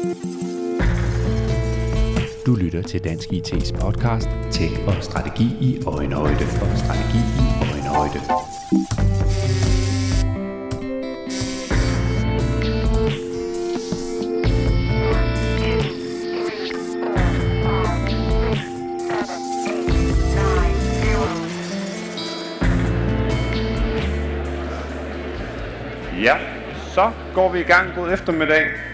Du lytter til Dansk IT's podcast Tech og Strategi i Øjenhøjde og Strategi i Øjenhøjde. Ja, så går vi i gang. God eftermiddag.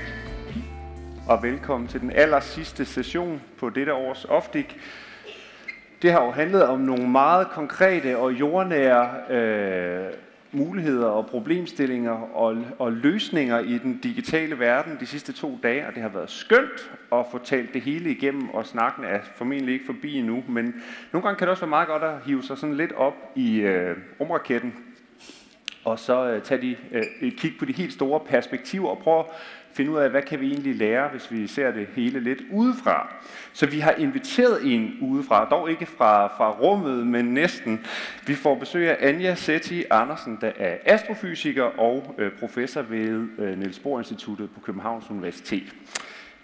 Og velkommen til den aller sidste session på dette års Oftik. Det har jo handlet om nogle meget konkrete og jordnære øh, muligheder og problemstillinger og, og løsninger i den digitale verden de sidste to dage, og det har været skønt at få talt det hele igennem, og snakken er formentlig ikke forbi endnu, men nogle gange kan det også være meget godt at hive sig sådan lidt op i øh, rumraketten, og så øh, tage de, øh, et kig på de helt store perspektiver og prøve finde ud af, hvad kan vi egentlig lære, hvis vi ser det hele lidt udefra. Så vi har inviteret en udefra, dog ikke fra, fra rummet, men næsten. Vi får besøg af Anja Setti Andersen, der er astrofysiker og øh, professor ved øh, Niels Bohr Instituttet på Københavns Universitet.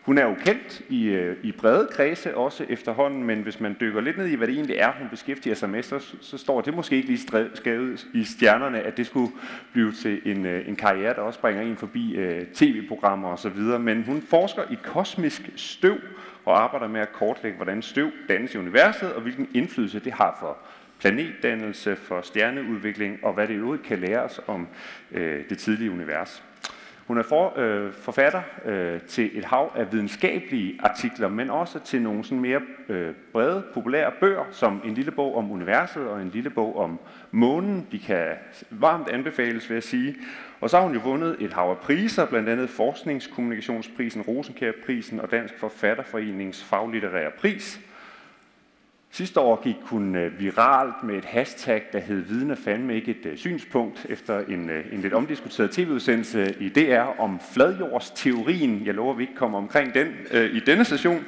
Hun er jo kendt i, øh, i brede kredse også efterhånden, men hvis man dykker lidt ned i, hvad det egentlig er, hun beskæftiger sig med, så, så står det måske ikke lige skrevet i stjernerne, at det skulle blive til en, øh, en karriere, der også bringer en forbi uh, tv-programmer osv. Men hun forsker i kosmisk støv og arbejder med at kortlægge, hvordan støv dannes i universet, og hvilken indflydelse det har for planetdannelse, for stjerneudvikling, og hvad det i øvrigt kan lære os om uh, det tidlige univers. Hun er for, øh, forfatter øh, til et hav af videnskabelige artikler, men også til nogle sådan mere øh, brede, populære bøger, som en lille bog om universet og en lille bog om månen. De kan varmt anbefales, vil jeg sige. Og så har hun jo vundet et hav af priser, blandt andet Forskningskommunikationsprisen, Rosenkærprisen og Dansk Forfatterforenings faglitterære pris. Sidste år gik hun øh, viralt med et hashtag, der hed Vidner fandme ikke et øh, synspunkt, efter en, øh, en lidt omdiskuteret tv-udsendelse i DR om fladjordsteorien. Jeg lover, at vi ikke kommer omkring den øh, i denne session.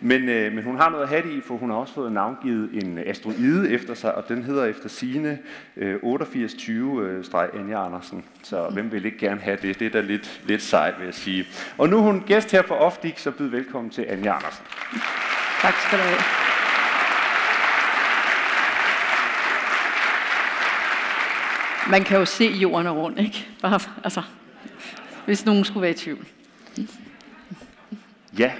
Men, øh, men hun har noget at have det i, for hun har også fået navngivet en asteroide efter sig, og den hedder efter sine øh, 8820-Anja Andersen. Så hvem vil ikke gerne have det? Det er da lidt, lidt sejt, vil jeg sige. Og nu er hun gæst her for Ofdik, så byd velkommen til Anja Andersen. Tak skal du have. Man kan jo se jorden rundt, ikke? Bare, altså, hvis nogen skulle være i tvivl. Ja,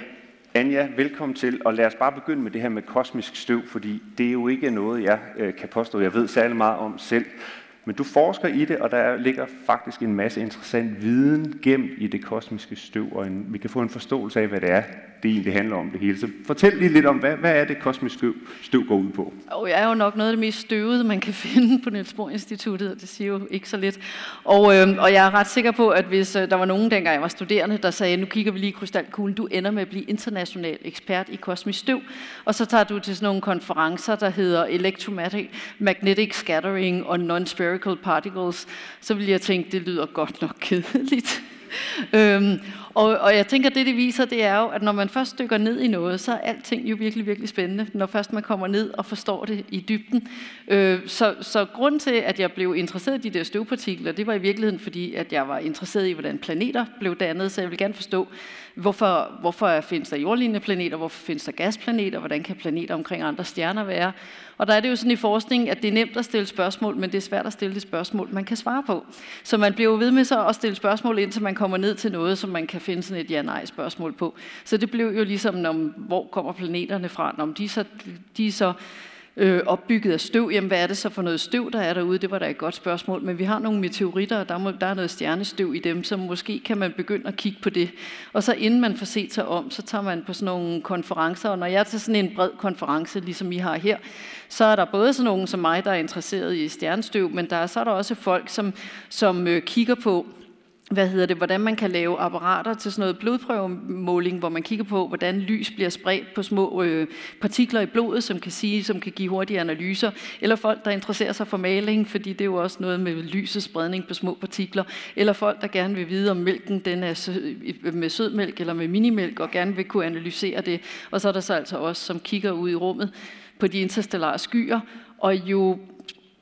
Anja, velkommen til, og lad os bare begynde med det her med kosmisk støv, fordi det er jo ikke noget, jeg øh, kan påstå, jeg ved særlig meget om selv. Men du forsker i det, og der ligger faktisk en masse interessant viden gemt i det kosmiske støv, og en, vi kan få en forståelse af, hvad det er, det egentlig handler om det hele. Så fortæl lige lidt om, hvad, hvad er det kosmisk støv, støv går ud på? Og jeg er jo nok noget af det mest støvede, man kan finde på Niels Bohr Instituttet, og det siger jo ikke så lidt. Og, øh, og jeg er ret sikker på, at hvis øh, der var nogen, dengang jeg var studerende, der sagde, nu kigger vi lige i krystalkuglen, du ender med at blive international ekspert i kosmisk støv, og så tager du til sådan nogle konferencer, der hedder Electromagnetic Scattering og Non-Spherical Particles, så vil jeg tænke, det lyder godt nok kedeligt. øhm, og, og jeg tænker, det det viser, det er jo, at når man først dykker ned i noget, så er alting jo virkelig, virkelig spændende, når først man kommer ned og forstår det i dybden. Øh, så, så grund til, at jeg blev interesseret i de der støvpartikler, det var i virkeligheden fordi, at jeg var interesseret i, hvordan planeter blev dannet, så jeg vil gerne forstå, hvorfor, hvorfor findes der jordlignende planeter, hvorfor findes der gasplaneter, hvordan kan planeter omkring andre stjerner være. Og der er det jo sådan i forskning, at det er nemt at stille spørgsmål, men det er svært at stille det spørgsmål, man kan svare på. Så man bliver jo ved med så at stille spørgsmål, indtil man kommer ned til noget, som man kan finde sådan et ja-nej-spørgsmål på. Så det blev jo ligesom, når, hvor kommer planeterne fra? Om de, så, de er så øh, opbygget af støv. Jamen, hvad er det så for noget støv, der er derude? Det var da et godt spørgsmål. Men vi har nogle meteoritter, og der, må, der er noget stjernestøv i dem, så måske kan man begynde at kigge på det. Og så inden man får set sig om, så tager man på sådan nogle konferencer. Og når jeg er til sådan en bred konference, ligesom I har her, så er der både sådan nogen som mig, der er interesseret i stjernestøv, men der er, så er der også folk, som, som øh, kigger på, hvad hedder det, hvordan man kan lave apparater til sådan noget blodprøvemåling, hvor man kigger på, hvordan lys bliver spredt på små øh, partikler i blodet, som kan sige, som kan give hurtige analyser, eller folk, der interesserer sig for maling, fordi det er jo også noget med lysets spredning på små partikler, eller folk, der gerne vil vide, om mælken den er øh, med sødmælk eller med minimælk, og gerne vil kunne analysere det. Og så er der så altså også, som kigger ud i rummet på de interstellare skyer, og jo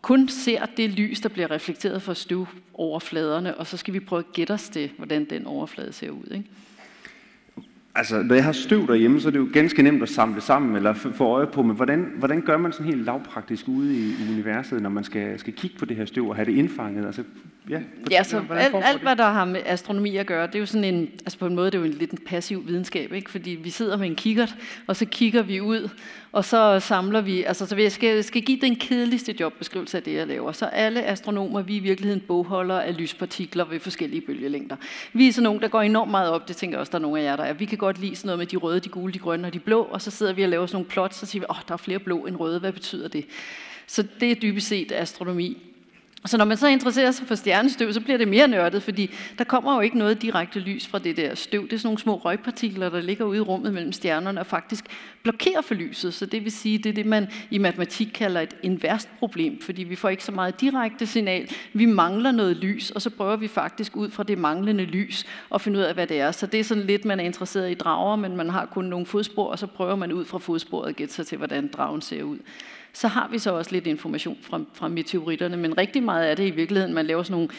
kun ser det lys, der bliver reflekteret fra støvoverfladerne, og så skal vi prøve at gætte os til, hvordan den overflade ser ud. Ikke? Altså, når jeg har støv derhjemme, så er det jo ganske nemt at samle sammen eller få øje på, men hvordan, hvordan gør man sådan helt lavpraktisk ude i universet, når man skal, skal kigge på det her støv og have det indfanget? Altså, ja, ja så alt, alt, hvad der har med astronomi at gøre, det er jo sådan en, altså på en måde, det er jo en lidt en passiv videnskab, ikke? fordi vi sidder med en kikkert, og så kigger vi ud, og så samler vi, altså så jeg skal, skal give den kedeligste jobbeskrivelse af det, jeg laver. Så alle astronomer, vi er i virkeligheden bogholdere af lyspartikler ved forskellige bølgelængder. Vi er sådan nogle, der går enormt meget op, det tænker jeg også, der er nogle af jer, der er. Vi kan godt lide sådan noget med de røde, de gule, de grønne og de blå, og så sidder vi og laver sådan nogle plots, og siger vi, åh, oh, der er flere blå end røde, hvad betyder det? Så det er dybest set astronomi. Så når man så interesserer sig for stjernestøv, så bliver det mere nørdet, fordi der kommer jo ikke noget direkte lys fra det der støv. Det er sådan nogle små røgpartikler, der ligger ude i rummet mellem stjernerne og faktisk blokerer for lyset. Så det vil sige, det er det, man i matematik kalder et inverst problem, fordi vi får ikke så meget direkte signal. Vi mangler noget lys, og så prøver vi faktisk ud fra det manglende lys at finde ud af, hvad det er. Så det er sådan lidt, man er interesseret i drager, men man har kun nogle fodspor, og så prøver man ud fra fodsporet at gætte sig til, hvordan dragen ser ud så har vi så også lidt information fra, fra meteoritterne, men rigtig meget af det i virkeligheden, man laver sådan nogle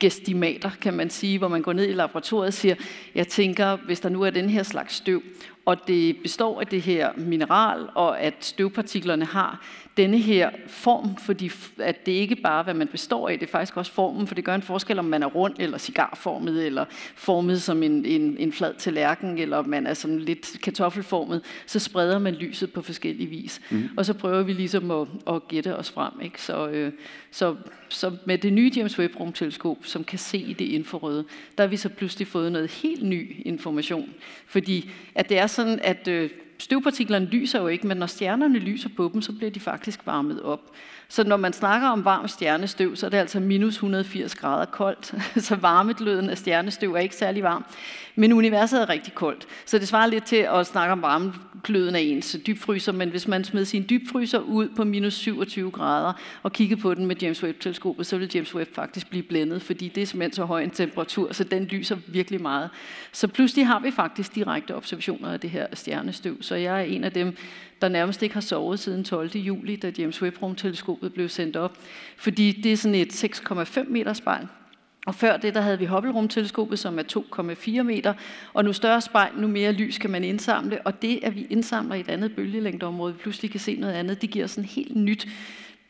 gestimater, kan man sige, hvor man går ned i laboratoriet og siger, jeg tænker, hvis der nu er den her slags støv, og det består af det her mineral, og at støvpartiklerne har denne her form, fordi at det ikke bare hvad man består af, det er faktisk også formen, for det gør en forskel, om man er rund eller cigarformet, eller formet som en, en, en flad tallerken, eller om man er sådan lidt kartoffelformet, så spreder man lyset på forskellige vis. Mm. Og så prøver vi ligesom at, at gætte os frem. Ikke? Så, øh, så, så med det nye James Webb rumteleskop, som kan se det infrarøde, der har vi så pludselig fået noget helt ny information. Fordi at det er sådan, at øh, støvpartiklerne lyser jo ikke, men når stjernerne lyser på dem, så bliver de faktisk varmet op. Så når man snakker om varm stjernestøv, så er det altså minus 180 grader koldt. Så varmegløden af stjernestøv er ikke særlig varm. Men universet er rigtig koldt. Så det svarer lidt til at snakke om varmegløden af ens dybfryser. Men hvis man smed sin dybfryser ud på minus 27 grader og kiggede på den med James Webb-teleskopet, så ville James Webb faktisk blive blændet, fordi det er simpelthen så høj en temperatur, så den lyser virkelig meget. Så pludselig har vi faktisk direkte observationer af det her stjernestøv. Så jeg er en af dem, der nærmest ikke har sovet siden 12. juli, da James Webb-rumteleskopet blev sendt op. Fordi det er sådan et 6,5 meter spejl, og før det, der havde vi Hubble-rumteleskopet, som er 2,4 meter, og nu større spejl, nu mere lys kan man indsamle, og det, at vi indsamler i et andet bølgelængdeområde, vi pludselig kan se noget andet, det giver sådan helt nyt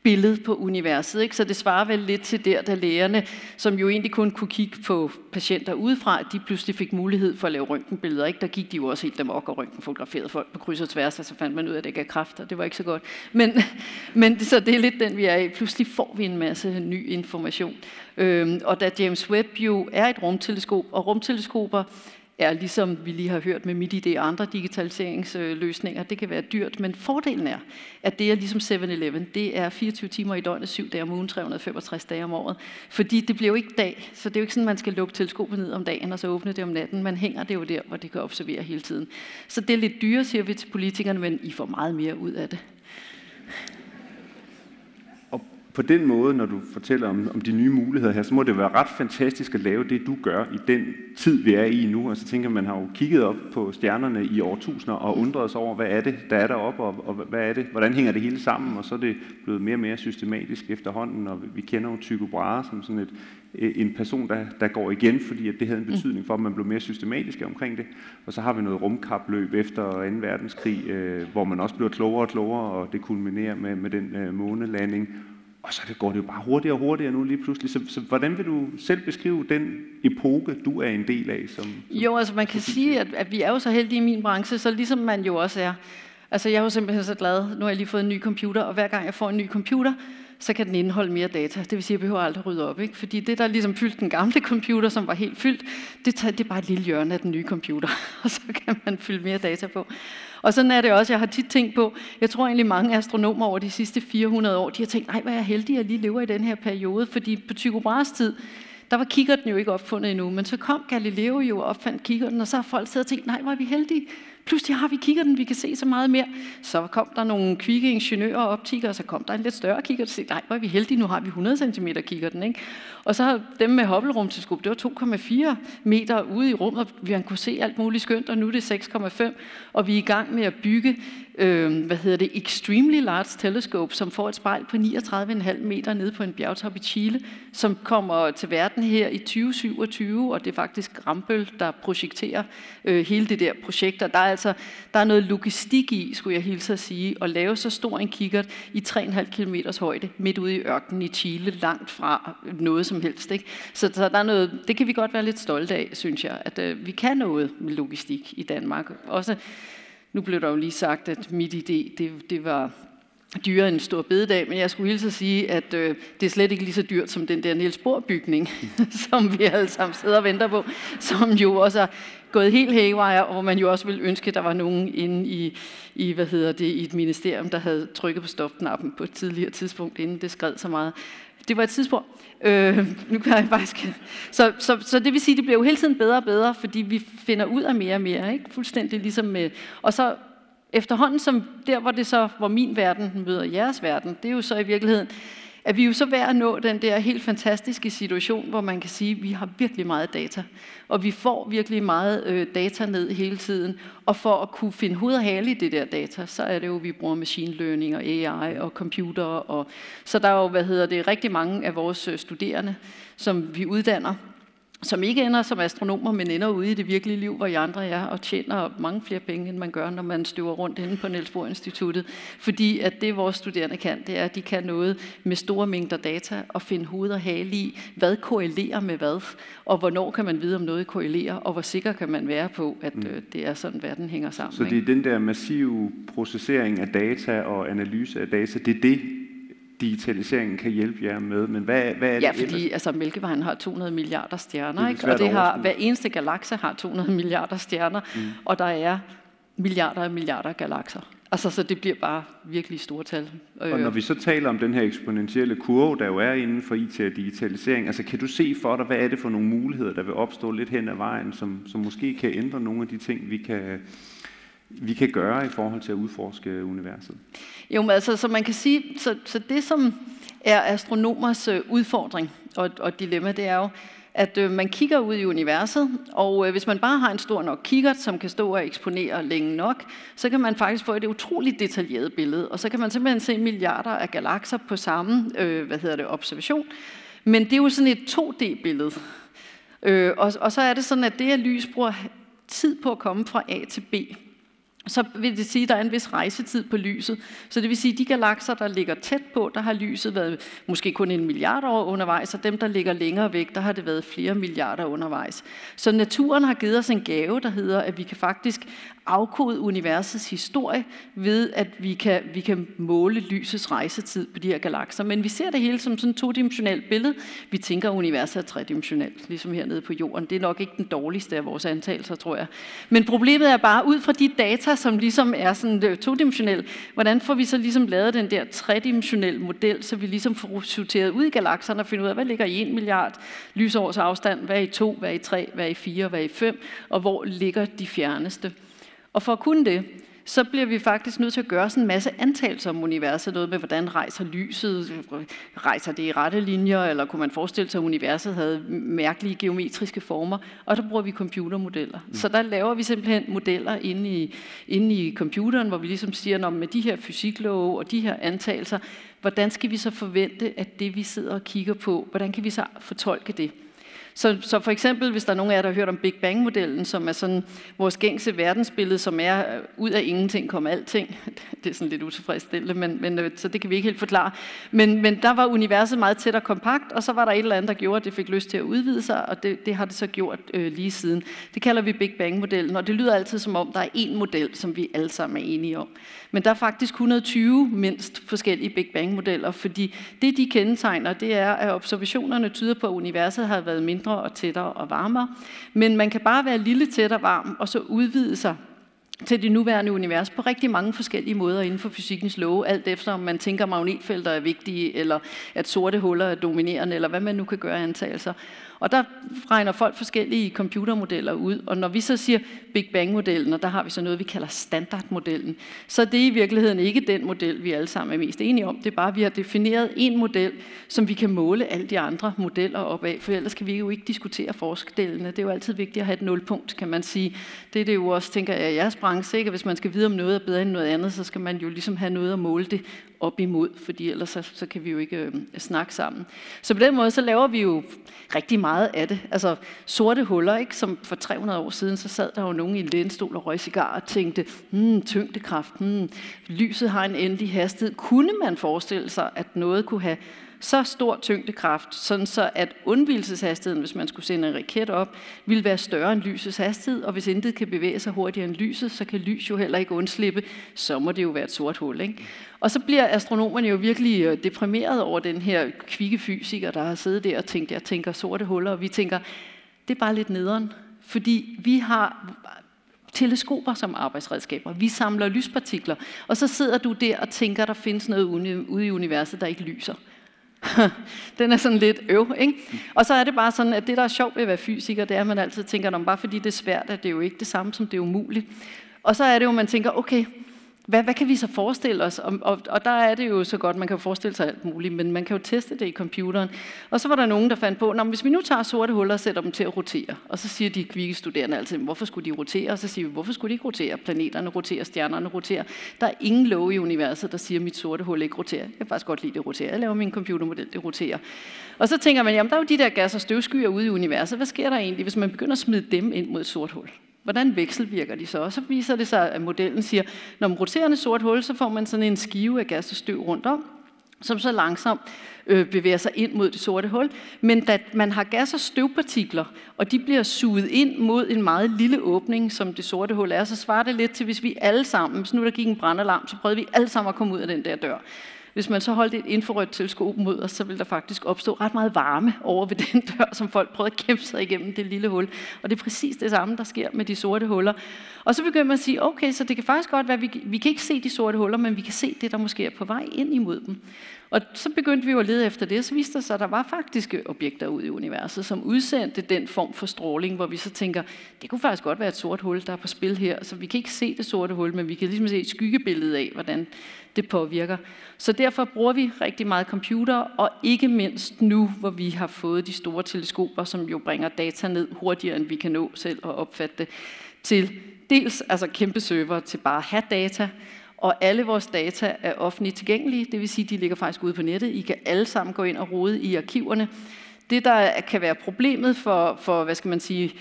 billede på universet. Ikke? Så det svarer vel lidt til der, da lægerne, som jo egentlig kun kunne kigge på patienter udefra, de pludselig fik mulighed for at lave røntgenbilleder. Ikke? Der gik de jo også helt amok og røntgenfotograferede folk på kryds og tværs, og så fandt man ud af, at det gav kraft, og det var ikke så godt. Men, men så det er lidt den, vi er i. Pludselig får vi en masse ny information. Øhm, og da James Webb jo er et rumteleskop, og rumteleskoper er, ligesom vi lige har hørt med MIDI og andre digitaliseringsløsninger, det kan være dyrt, men fordelen er, at det er ligesom 7-Eleven, det er 24 timer i døgnet, 7 dage om ugen, 365 dage om året. Fordi det bliver jo ikke dag, så det er jo ikke sådan, man skal lukke teleskopet ned om dagen, og så åbne det om natten. Man hænger det jo der, hvor det kan observere hele tiden. Så det er lidt dyrere, siger vi til politikerne, men I får meget mere ud af det på den måde, når du fortæller om, om de nye muligheder her, så må det være ret fantastisk at lave det, du gør i den tid, vi er i nu. Og så tænker man har jo kigget op på stjernerne i årtusinder og undret sig over, hvad er det, der er deroppe, og, og hvad er det, hvordan hænger det hele sammen? Og så er det blevet mere og mere systematisk efterhånden, og vi kender jo Tycho Brahe som sådan et, en person, der, der går igen, fordi at det havde en mm. betydning for, at man blev mere systematisk omkring det. Og så har vi noget rumkapløb efter 2. verdenskrig, øh, hvor man også bliver klogere og klogere, og det kulminerer med, med den øh, månelanding og så går det jo bare hurtigere og hurtigere nu lige pludselig. Så, så hvordan vil du selv beskrive den epoke, du er en del af? Som, som jo, altså man kan sige, at, at vi er jo så heldige i min branche, så ligesom man jo også er. Altså jeg er jo simpelthen så glad. Nu har jeg lige fået en ny computer, og hver gang jeg får en ny computer, så kan den indeholde mere data. Det vil sige, at jeg behøver aldrig at rydde op. Ikke? Fordi det, der ligesom fyldte den gamle computer, som var helt fyldt, det, tager, det er bare et lille hjørne af den nye computer. Og så kan man fylde mere data på. Og sådan er det også. Jeg har tit tænkt på, jeg tror egentlig mange astronomer over de sidste 400 år, de har tænkt, nej, hvor er jeg heldig, at jeg lige lever i den her periode. Fordi på Tycho Brahes tid, der var kikkerten jo ikke opfundet endnu, men så kom Galileo jo og opfandt kikkerten, og så har folk siddet og tænkt, nej, hvor er vi heldige. Pludselig har vi kikkerten, vi kan se så meget mere. Så kom der nogle kvikke ingeniører og optikere, og så kom der en lidt større kikkert, og så nej, hvor er vi heldige, nu har vi 100 cm kikkerten. Ikke? Og så dem med hobbelrumteleskop, det var 2,4 meter ude i rummet, og vi kunne se alt muligt skønt, og nu er det 6,5, og vi er i gang med at bygge øh, hvad hedder det, Extremely Large Telescope, som får et spejl på 39,5 meter nede på en bjergtop i Chile, som kommer til verden her i 2027, og det er faktisk Rambøl, der projekterer øh, hele det der projekt. Og der er altså der er noget logistik i, skulle jeg hilse at sige, at lave så stor en kikkert i 3,5 km højde midt ude i ørkenen i Chile, langt fra noget som helst. Ikke? Så, så der er noget, det kan vi godt være lidt stolte af, synes jeg, at øh, vi kan noget med logistik i Danmark. Også nu blev der jo lige sagt, at mit idé, det, det var dyrere end en stor bededag, men jeg skulle hilse at sige, at øh, det er slet ikke lige så dyrt som den der Niels Bohr bygning, som vi alle sammen sidder og venter på, som jo også er gået helt haywire, og hvor man jo også ville ønske, at der var nogen inde i, i, hvad hedder det, i et ministerium, der havde trykket på stopknappen på et tidligere tidspunkt, inden det skred så meget. Det var et tidspunkt. Øh, nu kan jeg faktisk... Så, så, så det vil sige, at det bliver jo hele tiden bedre og bedre, fordi vi finder ud af mere og mere. Ikke? Fuldstændig ligesom med... Og så efterhånden som der, hvor det så, hvor min verden møder jeres verden, det er jo så i virkeligheden, at vi jo så værd at nå den der helt fantastiske situation, hvor man kan sige, at vi har virkelig meget data, og vi får virkelig meget øh, data ned hele tiden, og for at kunne finde hoved og hale i det der data, så er det jo, at vi bruger machine learning og AI og computer, og så der er jo, hvad hedder det, rigtig mange af vores øh, studerende, som vi uddanner, som ikke ender som astronomer, men ender ude i det virkelige liv, hvor I andre er, og tjener mange flere penge, end man gør, når man støver rundt inde på Niels Bohr Instituttet. Fordi at det, vores studerende kan, det er, at de kan noget med store mængder data, og finde hoved og hale i, hvad korrelerer med hvad, og hvornår kan man vide, om noget korrelerer, og hvor sikker kan man være på, at mm. øh, det er sådan, verden hænger sammen. Så det er den der massive processering af data og analyse af data, det er det, digitaliseringen kan hjælpe jer med. Men hvad, hvad er det Ja, fordi ellers? altså, Mælkevejen har 200 milliarder stjerner, ikke? og det har, hver eneste galakse har 200 milliarder stjerner, mm. og der er milliarder og milliarder galakser. Altså, så det bliver bare virkelig store tal. Og når vi så taler om den her eksponentielle kurve, der jo er inden for IT og digitalisering, altså kan du se for dig, hvad er det for nogle muligheder, der vil opstå lidt hen ad vejen, som, som måske kan ændre nogle af de ting, vi kan, vi kan gøre i forhold til at udforske universet? Jo, men altså, så man kan sige, så, så det som er astronomers øh, udfordring og, og dilemma, det er jo, at øh, man kigger ud i universet, og øh, hvis man bare har en stor nok kikkert, som kan stå og eksponere længe nok, så kan man faktisk få et utroligt detaljeret billede, og så kan man simpelthen se milliarder af galakser på samme øh, hvad hedder det, observation. Men det er jo sådan et 2D-billede. Øh, og, og så er det sådan, at det her lys bruger tid på at komme fra A til B så vil det sige, at der er en vis rejsetid på lyset. Så det vil sige, at de galakser, der ligger tæt på, der har lyset været måske kun en milliard år undervejs, og dem, der ligger længere væk, der har det været flere milliarder undervejs. Så naturen har givet os en gave, der hedder, at vi kan faktisk afkode universets historie ved, at vi kan, vi kan måle lysets rejsetid på de her galakser. Men vi ser det hele som sådan et todimensionelt billede. Vi tænker, at universet er tredimensionelt, ligesom hernede på jorden. Det er nok ikke den dårligste af vores antagelser, tror jeg. Men problemet er bare, ud fra de data, som ligesom er sådan øh, todimensionel, hvordan får vi så ligesom lavet den der tredimensionelle model, så vi ligesom får sorteret ud i galakserne og finder ud af, hvad ligger i en milliard lysårs afstand, hvad er i to, hvad er i tre, hvad er i fire, hvad er i fem, og hvor ligger de fjerneste. Og for at kunne det, så bliver vi faktisk nødt til at gøre sådan en masse antagelser om universet. Noget med, hvordan rejser lyset? Rejser det i rette linjer? Eller kunne man forestille sig, at universet havde mærkelige geometriske former? Og der bruger vi computermodeller. Mm. Så der laver vi simpelthen modeller inde i, inde i computeren, hvor vi ligesom siger, at med de her fysiklove og de her antagelser, hvordan skal vi så forvente, at det vi sidder og kigger på, hvordan kan vi så fortolke det? Så, så for eksempel, hvis der er nogen af jer, der har hørt om Big Bang-modellen, som er sådan vores gængse verdensbillede, som er øh, ud af ingenting kom alting. Det er sådan lidt utilfredsstillende, men, men, øh, så det kan vi ikke helt forklare. Men, men der var universet meget tæt og kompakt, og så var der et eller andet, der gjorde, at det fik lyst til at udvide sig, og det, det har det så gjort øh, lige siden. Det kalder vi Big Bang-modellen, og det lyder altid som om, der er én model, som vi alle sammen er enige om. Men der er faktisk 120 mindst forskellige Big Bang-modeller, fordi det, de kendetegner, det er, at observationerne tyder på, at universet har været mindre og tættere og varmere. Men man kan bare være lille tæt og varm, og så udvide sig til det nuværende univers på rigtig mange forskellige måder inden for fysikkens love, alt efter om man tænker, at magnetfelter er vigtige, eller at sorte huller er dominerende, eller hvad man nu kan gøre antagelser. Og der regner folk forskellige computermodeller ud, og når vi så siger Big Bang-modellen, og der har vi så noget, vi kalder standardmodellen, så det er i virkeligheden ikke den model, vi alle sammen er mest enige om. Det er bare, at vi har defineret en model, som vi kan måle alle de andre modeller op af, for ellers kan vi jo ikke diskutere forskellene. Det er jo altid vigtigt at have et nulpunkt, kan man sige. Det er det jo også, tænker jeg, i jeres branche, ikke? hvis man skal vide, om noget er bedre end noget andet, så skal man jo ligesom have noget at måle det op imod, fordi ellers så, så kan vi jo ikke øh, snakke sammen. Så på den måde, så laver vi jo rigtig meget af det. Altså sorte huller, ikke? som for 300 år siden, så sad der jo nogen i en lænestol og røg cigar og tænkte, hmm, tyngdekraft, hmm, lyset har en endelig hastighed. Kunne man forestille sig, at noget kunne have så stor tyngdekraft, sådan så at undvigelseshastigheden, hvis man skulle sende en raket op, ville være større end lysets hastighed, og hvis intet kan bevæge sig hurtigere end lyset, så kan lys jo heller ikke undslippe, så må det jo være et sort hul. Ikke? Og så bliver astronomerne jo virkelig øh, deprimeret over den her kvikke fysiker, der har siddet der og tænkt, jeg tænker sorte huller, og vi tænker, det er bare lidt nederen, fordi vi har teleskoper som arbejdsredskaber. Vi samler lyspartikler, og så sidder du der og tænker, der findes noget ude i universet, der ikke lyser. den er sådan lidt øv, ikke? Og så er det bare sådan, at det, der er sjovt ved at være fysiker, det er, at man altid tænker, at bare fordi det er svært, at det er jo ikke det samme, som det er umuligt. Og så er det jo, at man tænker, okay, hvad, hvad kan vi så forestille os? Og, og, og der er det jo så godt, man kan forestille sig alt muligt, men man kan jo teste det i computeren. Og så var der nogen, der fandt på, at hvis vi nu tager sorte huller og sætter dem til at rotere, og så siger de kvikke studerende altid, hvorfor skulle de rotere? Og så siger vi, hvorfor skulle de ikke rotere? Planeterne roterer, stjernerne roterer. Der er ingen lov i universet, der siger, at mit sorte hul ikke roterer. Jeg kan faktisk godt lide, det roterer. Jeg laver min computermodel, det roterer. Og så tænker man, jamen der er jo de der gas- og støvskyer ude i universet. Hvad sker der egentlig, hvis man begynder at smide dem ind mod et sort hul? Hvordan vekselvirker de så? Og så viser det sig, at modellen siger, når man roterende sort hul, så får man sådan en skive af gas og støv rundt om, som så langsomt øh, bevæger sig ind mod det sorte hul. Men da man har gas- og støvpartikler, og de bliver suget ind mod en meget lille åbning, som det sorte hul er, så svarer det lidt til, hvis vi alle sammen, hvis nu der gik en brandalarm, så prøvede vi alle sammen at komme ud af den der dør. Hvis man så holdt et infrarødt teleskop mod os, så ville der faktisk opstå ret meget varme over ved den dør, som folk prøvede at kæmpe sig igennem det lille hul. Og det er præcis det samme, der sker med de sorte huller. Og så begynder man at sige, okay, så det kan faktisk godt være, at vi, vi kan ikke se de sorte huller, men vi kan se det, der måske er på vej ind imod dem. Og så begyndte vi jo at lede efter det, og så viste det sig, at der var faktiske objekter ude i universet, som udsendte den form for stråling, hvor vi så tænker, det kunne faktisk godt være et sort hul, der er på spil her. Så vi kan ikke se det sorte hul, men vi kan ligesom se et skyggebillede af, hvordan det påvirker. Så derfor bruger vi rigtig meget computer, og ikke mindst nu, hvor vi har fået de store teleskoper, som jo bringer data ned hurtigere, end vi kan nå selv at opfatte det, til dels altså kæmpe server til bare at have data, og alle vores data er offentligt tilgængelige, det vil sige, de ligger faktisk ude på nettet. I kan alle sammen gå ind og rode i arkiverne. Det, der kan være problemet for, for hvad skal man sige,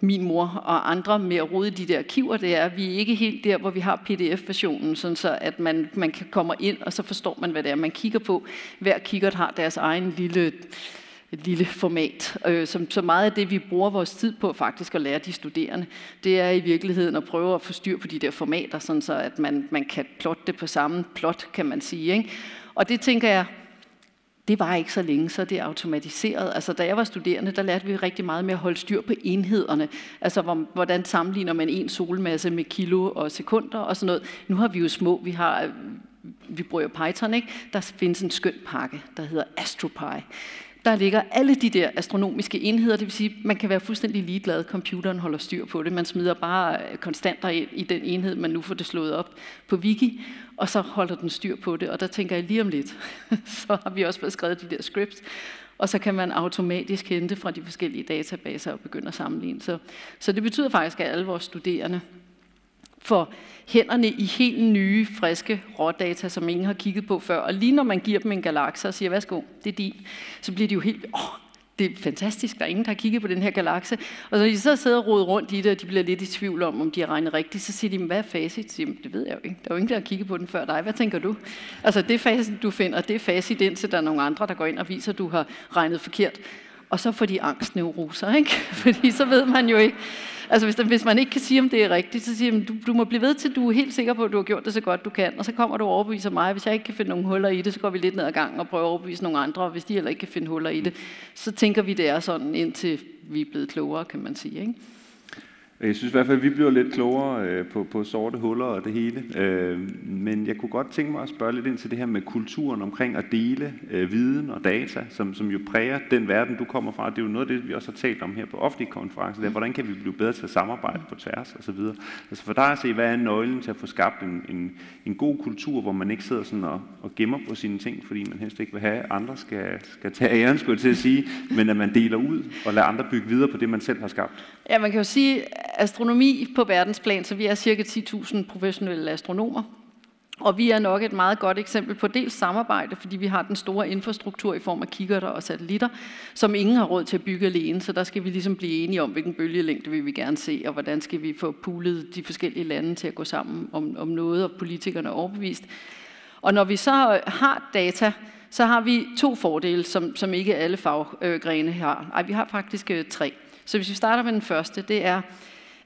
min mor og andre med at rode de der arkiver, det er, at vi er ikke helt der, hvor vi har pdf-versionen, sådan så at man, man kan komme ind, og så forstår man, hvad det er, man kigger på. Hver kikkert har deres egen lille et lille format. Øh, som, så meget af det, vi bruger vores tid på faktisk at lære de studerende, det er i virkeligheden at prøve at få styr på de der formater, sådan så at man, man kan plotte det på samme plot, kan man sige. Ikke? Og det tænker jeg, det var ikke så længe, så det er automatiseret. Altså, da jeg var studerende, der lærte vi rigtig meget med at holde styr på enhederne. Altså, hvordan sammenligner man en solmasse med kilo og sekunder og sådan noget. Nu har vi jo små, vi har vi bruger Python, ikke? Der findes en skøn pakke, der hedder AstroPy der ligger alle de der astronomiske enheder, det vil sige, man kan være fuldstændig ligeglad, computeren holder styr på det. Man smider bare øh, konstanter ind i den enhed, man nu får det slået op på Wiki, og så holder den styr på det. Og der tænker jeg lige om lidt, så har vi også fået skrevet de der scripts, og så kan man automatisk hente fra de forskellige databaser og begynde at sammenligne. Så, så det betyder faktisk, at alle vores studerende for hænderne i helt nye, friske rådata, som ingen har kigget på før. Og lige når man giver dem en galakse og siger, værsgo, det er din, så bliver de jo helt, åh, det er fantastisk, der er ingen, der har kigget på den her galakse. Og så de så sidder og roder rundt i det, og de bliver lidt i tvivl om, om de har regnet rigtigt, så siger de, hvad er facit? Så siger de, det ved jeg jo ikke. Der er jo ingen, der har kigget på den før dig. Hvad tænker du? Altså det facit, du finder, det er facit, indtil der er nogle andre, der går ind og viser, at du har regnet forkert. Og så får de angstneuroser, ikke? Fordi så ved man jo ikke, Altså hvis, hvis man ikke kan sige, om det er rigtigt, så siger man, du, du må blive ved til, du er helt sikker på, at du har gjort det så godt, du kan. Og så kommer du og overbeviser mig. Hvis jeg ikke kan finde nogle huller i det, så går vi lidt ned ad gangen og prøver at overbevise nogle andre. Og hvis de heller ikke kan finde huller i det, så tænker vi, det er sådan, indtil vi er blevet klogere, kan man sige. Ikke? Øh, jeg synes i hvert fald, at vi bliver lidt klogere øh, på, på sorte huller og det hele. Øh, men jeg kunne godt tænke mig at spørge lidt ind til det her med kulturen omkring at dele øh, viden og data, som, som jo præger den verden, du kommer fra. Det er jo noget af det, vi også har talt om her på offentlige konferencer. Der, hvordan kan vi blive bedre til at samarbejde på tværs osv. Altså for dig at se, hvad er nøglen til at få skabt en, en, en god kultur, hvor man ikke sidder sådan og, og gemmer på sine ting, fordi man helst ikke vil have, at andre skal, skal tage æren, skulle jeg til at sige, men at man deler ud og lader andre bygge videre på det, man selv har skabt. Ja, man kan jo sige, astronomi på verdensplan, så vi er cirka 10.000 professionelle astronomer. Og vi er nok et meget godt eksempel på dels samarbejde, fordi vi har den store infrastruktur i form af kikkerter og satellitter, som ingen har råd til at bygge alene, så der skal vi ligesom blive enige om, hvilken bølgelængde vi vil gerne se, og hvordan skal vi få poolet de forskellige lande til at gå sammen om, om noget, og politikerne er overbevist. Og når vi så har data, så har vi to fordele, som, som ikke alle faggrene har. Ej, vi har faktisk øh, tre. Så hvis vi starter med den første, det er,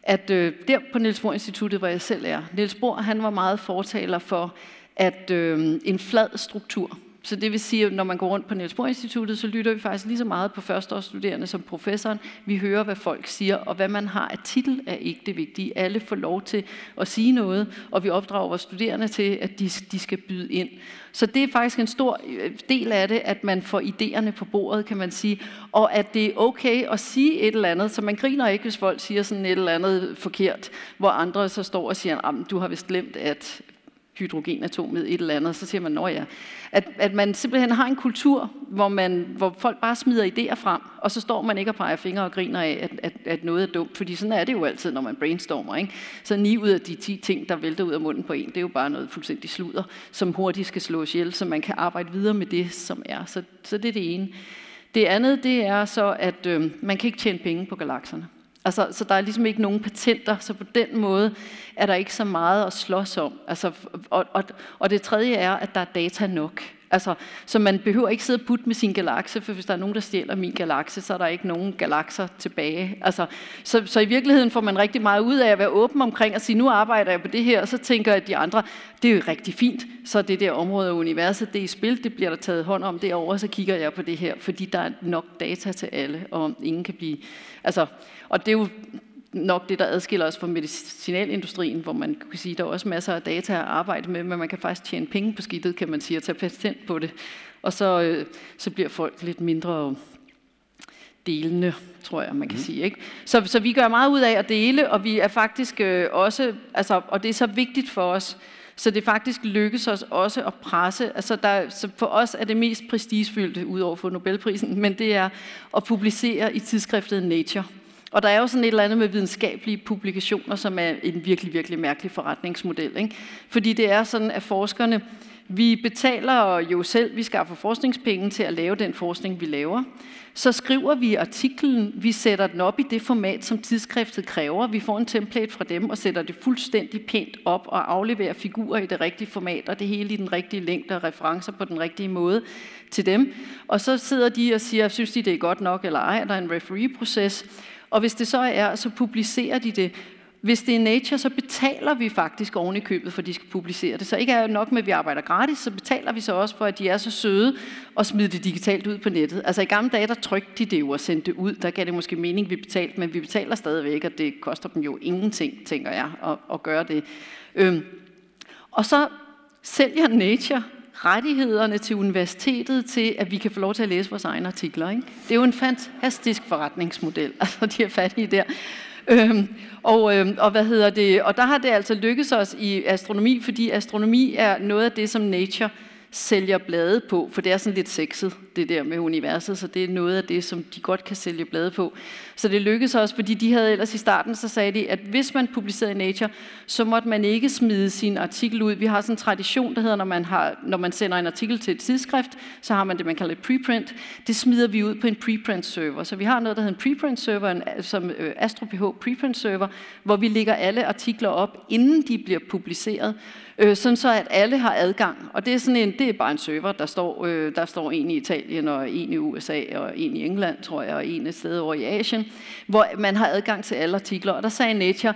at øh, der på Niels Bohr Instituttet, hvor jeg selv er, Niels Bohr, han var meget fortaler for, at øh, en flad struktur, så det vil sige, at når man går rundt på Niels Bohr Instituttet, så lytter vi faktisk lige så meget på førsteårsstuderende som professoren. Vi hører, hvad folk siger, og hvad man har af titel er ikke det vigtige. Alle får lov til at sige noget, og vi opdrager vores studerende til, at de, de skal byde ind. Så det er faktisk en stor øh, del af det, at man får idéerne på bordet, kan man sige. Og at det er okay at sige et eller andet, så man griner ikke, hvis folk siger sådan et eller andet forkert, hvor andre så står og siger, du har vist glemt, at hydrogenatomet et eller andet, så siger man, når ja. At, at man simpelthen har en kultur, hvor, man, hvor folk bare smider idéer frem, og så står man ikke og peger fingre og griner af, at, at, at noget er dumt, fordi sådan er det jo altid, når man brainstormer. Ikke? Så ni ud af de 10 ting, der vælter ud af munden på en, det er jo bare noget fuldstændig sludder, som hurtigt skal slås ihjel, så man kan arbejde videre med det, som er. Så, så det er det ene. Det andet, det er så, at øh, man kan ikke tjene penge på galakserne. Altså, så der er ligesom ikke nogen patenter, så på den måde er der ikke så meget at slås om. Altså, og, og, og det tredje er, at der er data nok. Altså, så man behøver ikke sidde og putte med sin galakse, for hvis der er nogen, der stjæler min galakse, så er der ikke nogen galakser tilbage. Altså, så, så i virkeligheden får man rigtig meget ud af at være åben omkring og sige, nu arbejder jeg på det her, og så tænker jeg, at de andre, det er jo rigtig fint, så det der område af universet, det er i spil, det bliver der taget hånd om derovre, så kigger jeg på det her, fordi der er nok data til alle, og ingen kan blive... Altså, og det er jo nok det, der adskiller os fra medicinalindustrien, hvor man kan sige, at der er også masser af data at arbejde med, men man kan faktisk tjene penge på skidtet, kan man sige, og tage patent på det. Og så, øh, så bliver folk lidt mindre delende, tror jeg, man kan mm. sige. Ikke? Så, så vi gør meget ud af at dele, og vi er faktisk øh, også, altså, og det er så vigtigt for os, så det faktisk lykkes os også at presse. Altså der, så for os er det mest prestigefyldte, udover for Nobelprisen, men det er at publicere i tidsskriftet Nature. Og der er jo sådan et eller andet med videnskabelige publikationer, som er en virkelig, virkelig mærkelig forretningsmodel. Ikke? Fordi det er sådan, at forskerne, vi betaler jo selv, vi skaffer forskningspenge til at lave den forskning, vi laver. Så skriver vi artiklen, vi sætter den op i det format, som tidsskriftet kræver. Vi får en template fra dem og sætter det fuldstændig pænt op og afleverer figurer i det rigtige format, og det hele i den rigtige længde og referencer på den rigtige måde til dem. Og så sidder de og siger, synes de det er godt nok eller ej, der er en referee-proces. Og hvis det så er, så publicerer de det. Hvis det er Nature, så betaler vi faktisk oven i købet, for de skal publicere det. Så ikke er nok med, at vi arbejder gratis, så betaler vi så også for, at de er så søde og smider det digitalt ud på nettet. Altså i gamle dage, der trykte de det jo og sendte det ud. Der gav det måske mening, at vi betalte, men vi betaler stadigvæk, og det koster dem jo ingenting, tænker jeg, at, at gøre det. Øhm. Og så sælger Nature rettighederne til universitetet til, at vi kan få lov til at læse vores egne artikler. Ikke? Det er jo en fantastisk forretningsmodel, altså de er fattige der. Øhm, og, øhm, og hvad hedder det? Og der har det altså lykkedes os i astronomi, fordi astronomi er noget af det, som Nature sælger blade på, for det er sådan lidt sexet, det der med universet, så det er noget af det, som de godt kan sælge blade på. Så det lykkedes også, fordi de havde ellers i starten, så sagde de, at hvis man publicerede i Nature, så måtte man ikke smide sin artikel ud. Vi har sådan en tradition, der hedder, når man, har, når man sender en artikel til et tidsskrift, så har man det, man kalder et preprint. Det smider vi ud på en preprint server. Så vi har noget, der hedder en preprint server, en, som øh, AstroPH preprint server, hvor vi lægger alle artikler op, inden de bliver publiceret øh, sådan så at alle har adgang. Og det er, sådan en, det er bare en server, der står, øh, der står en i Italien, og en i USA, og en i England, tror jeg, og en et sted over i Asien, hvor man har adgang til alle artikler. Og der sagde Nature,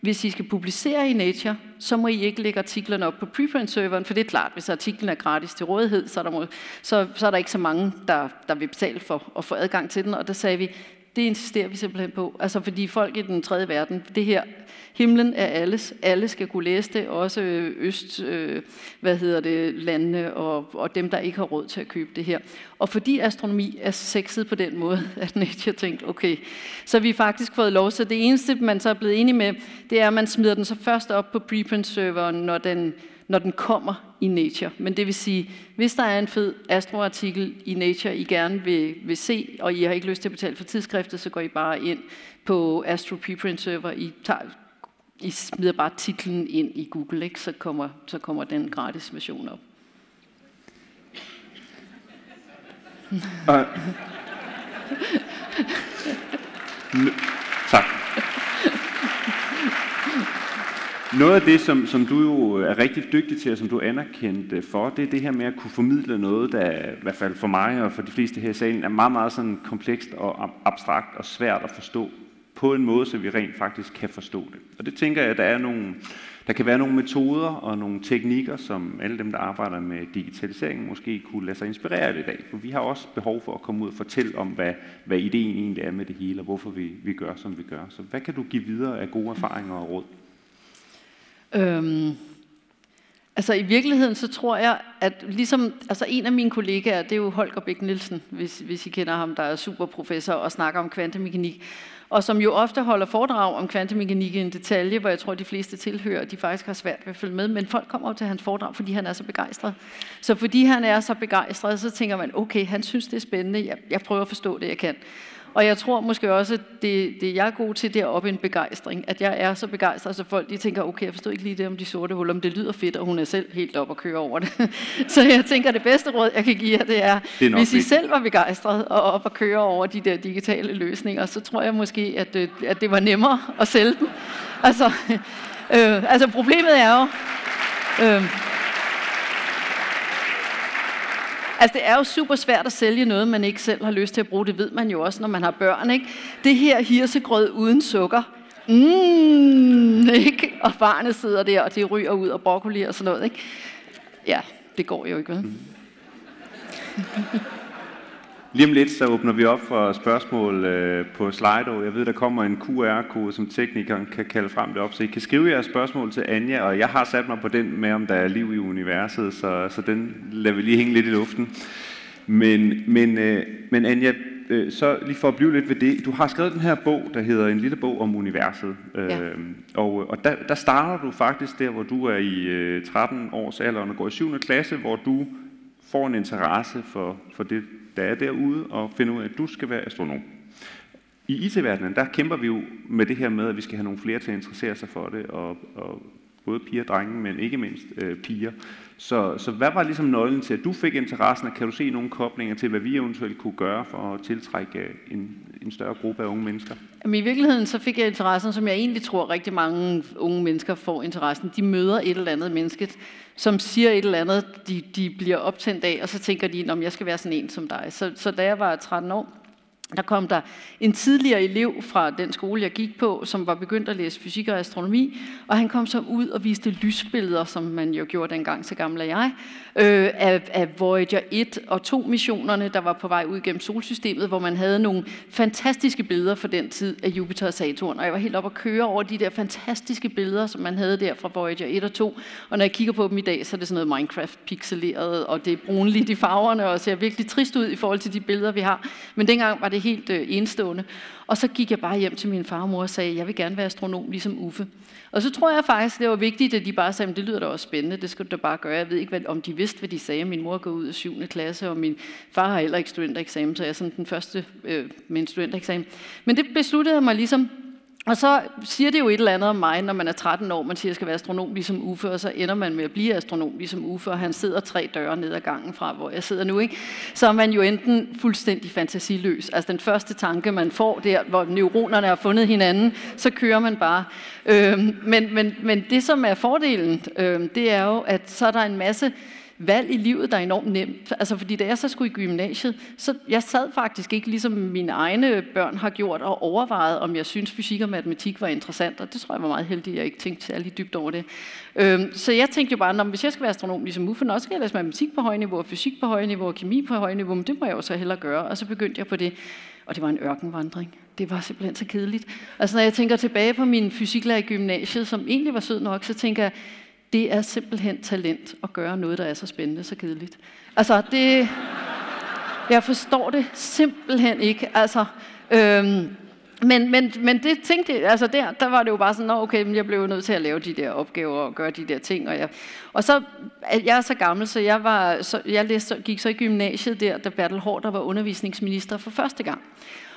hvis I skal publicere i Nature, så må I ikke lægge artiklerne op på preprint-serveren, for det er klart, hvis artiklen er gratis til rådighed, så er der, må, så, så er der ikke så mange, der, der vil betale for at få adgang til den. Og der sagde vi, det insisterer vi simpelthen på. Altså fordi folk i den tredje verden, det her, himlen er alles, alle skal kunne læse det, også øh, øst, øh, hvad hedder det, landene og, og dem, der ikke har råd til at købe det her. Og fordi astronomi er sexet på den måde, at Nature tænkt, okay, så har vi faktisk fået lov. Så det eneste, man så er blevet enige med, det er, at man smider den så først op på preprint-serveren, når den når den kommer i Nature. Men det vil sige, hvis der er en fed astroartikel i Nature, I gerne vil, vil se, og I har ikke lyst til at betale for tidsskriftet, så går I bare ind på Astro Preprint Server. I, tager, I smider bare titlen ind i Google, ikke? Så, kommer, så kommer den gratis version op. Uh, tak. Noget af det, som, som du jo øh, er rigtig dygtig til, og som du er anerkendt for, det er det her med at kunne formidle noget, der i hvert fald for mig og for de fleste her i salen, er meget, meget sådan komplekst og abstrakt og svært at forstå på en måde, så vi rent faktisk kan forstå det. Og det tænker jeg, at der, er nogle, der kan være nogle metoder og nogle teknikker, som alle dem, der arbejder med digitalisering, måske kunne lade sig inspirere af i dag. For vi har også behov for at komme ud og fortælle om, hvad, hvad ideen egentlig er med det hele, og hvorfor vi, vi gør, som vi gør. Så hvad kan du give videre af gode erfaringer og råd? Øhm, altså i virkeligheden så tror jeg, at ligesom, altså en af mine kollegaer, det er jo Holger Bæk Nielsen, hvis, hvis I kender ham, der er superprofessor og snakker om kvantemekanik, og som jo ofte holder foredrag om kvantemekanik i en detalje, hvor jeg tror, de fleste tilhører, de faktisk har svært ved at følge med, men folk kommer op til hans foredrag, fordi han er så begejstret. Så fordi han er så begejstret, så tænker man, okay, han synes, det er spændende, jeg, jeg prøver at forstå det, jeg kan. Og jeg tror måske også, at det, det jeg er god til, det er op en begejstring. At jeg er så begejstret, så folk de tænker, okay, jeg forstår ikke lige det om de sorte huller, men det lyder fedt, og hun er selv helt op og kører over det. så jeg tænker, det bedste råd, jeg kan give jer, det er, det er hvis I selv var begejstret og op og køre over de der digitale løsninger, så tror jeg måske, at, øh, at det var nemmere at sælge dem. Altså, øh, altså problemet er jo... Øh, Altså det er jo super svært at sælge noget, man ikke selv har lyst til at bruge. Det ved man jo også, når man har børn. Ikke? Det her hirsegrød uden sukker. Mm, ikke? Og barnet sidder der, og det ryger ud og broccoli og sådan noget. Ikke? Ja, det går jo ikke, vel? Mm. Lige om lidt, så åbner vi op for spørgsmål øh, på Slido. Jeg ved, der kommer en QR-kode, som teknikeren kan kalde frem det op, så I kan skrive jeres spørgsmål til Anja, og jeg har sat mig på den med, om der er liv i universet, så, så den lader vi lige hænge lidt i luften. Men, men, øh, men Anja, øh, så lige for at blive lidt ved det, du har skrevet den her bog, der hedder En lille bog om universet. Ja. Øh, og og der, der starter du faktisk der, hvor du er i øh, 13 års alder og går i 7. klasse, hvor du får en interesse for, for det, der er derude, og finde ud af, at du skal være astronom. I IT-verdenen, der kæmper vi jo med det her med, at vi skal have nogle flere til at interessere sig for det, og, og både piger og drenge, men ikke mindst øh, piger. Så, så hvad var ligesom nøglen til, at du fik interessen, og kan du se nogle koblinger til, hvad vi eventuelt kunne gøre for at tiltrække øh, en, en større gruppe af unge mennesker? Jamen, I virkeligheden så fik jeg interessen, som jeg egentlig tror rigtig mange unge mennesker får interessen. De møder et eller andet menneske, som siger et eller andet, de, de bliver optændt af, og så tænker de, om jeg skal være sådan en som dig. Så, så da jeg var 13 år, der kom der en tidligere elev fra den skole, jeg gik på, som var begyndt at læse fysik og astronomi, og han kom så ud og viste lysbilleder, som man jo gjorde dengang, så gammel er jeg, øh, af, af Voyager 1 og 2 missionerne, der var på vej ud gennem solsystemet, hvor man havde nogle fantastiske billeder for den tid af Jupiter og Saturn, og jeg var helt op at køre over de der fantastiske billeder, som man havde der fra Voyager 1 og 2, og når jeg kigger på dem i dag, så er det sådan noget Minecraft-pixeleret, og det er brunligt i farverne, og ser virkelig trist ud i forhold til de billeder, vi har. Men dengang var det helt øh, enestående. Og så gik jeg bare hjem til min far og mor og sagde, jeg vil gerne være astronom ligesom Uffe. Og så tror jeg faktisk, det var vigtigt, at de bare sagde, det lyder da også spændende, det skal du da bare gøre. Jeg ved ikke, hvad, om de vidste, hvad de sagde. Min mor går ud af 7. klasse, og min far har heller ikke studentereksamen, så jeg er sådan den første øh, med en studentereksamen. Men det besluttede jeg mig ligesom og så siger det jo et eller andet om mig, når man er 13 år, man siger, at jeg skal være astronom ligesom Uffe, og så ender man med at blive astronom ligesom Uffe, og han sidder tre døre ned ad gangen fra, hvor jeg sidder nu. Ikke? Så er man jo enten fuldstændig fantasiløs. Altså den første tanke, man får der, hvor neuronerne har fundet hinanden, så kører man bare. Øhm, men, men, men det, som er fordelen, øhm, det er jo, at så er der en masse valg i livet, der er enormt nemt. Altså, fordi da jeg så skulle i gymnasiet, så jeg sad faktisk ikke, ligesom mine egne børn har gjort, og overvejet, om jeg synes fysik og matematik var interessant, og det tror jeg var meget heldig, at jeg ikke tænkte særlig dybt over det. Øhm, så jeg tænkte jo bare, at hvis jeg skal være astronom ligesom Muffen, også skal jeg læse matematik på højt niveau, og fysik på højt niveau, og kemi på højt niveau, men det må jeg jo så hellere gøre, og så begyndte jeg på det. Og det var en ørkenvandring. Det var simpelthen så kedeligt. Altså når jeg tænker tilbage på min fysiklærer i gymnasiet, som egentlig var sød nok, så tænker jeg, det er simpelthen talent at gøre noget, der er så spændende, så kedeligt. Altså det... Jeg forstår det simpelthen ikke. Altså, øhm, men, men, men det tænkte jeg, altså der, der var det jo bare sådan, okay, men jeg blev nødt til at lave de der opgaver og gøre de der ting. Og, jeg, og så, jeg er så gammel, så jeg, var, så jeg læste, gik så i gymnasiet der, da Bertel Hårder var undervisningsminister for første gang.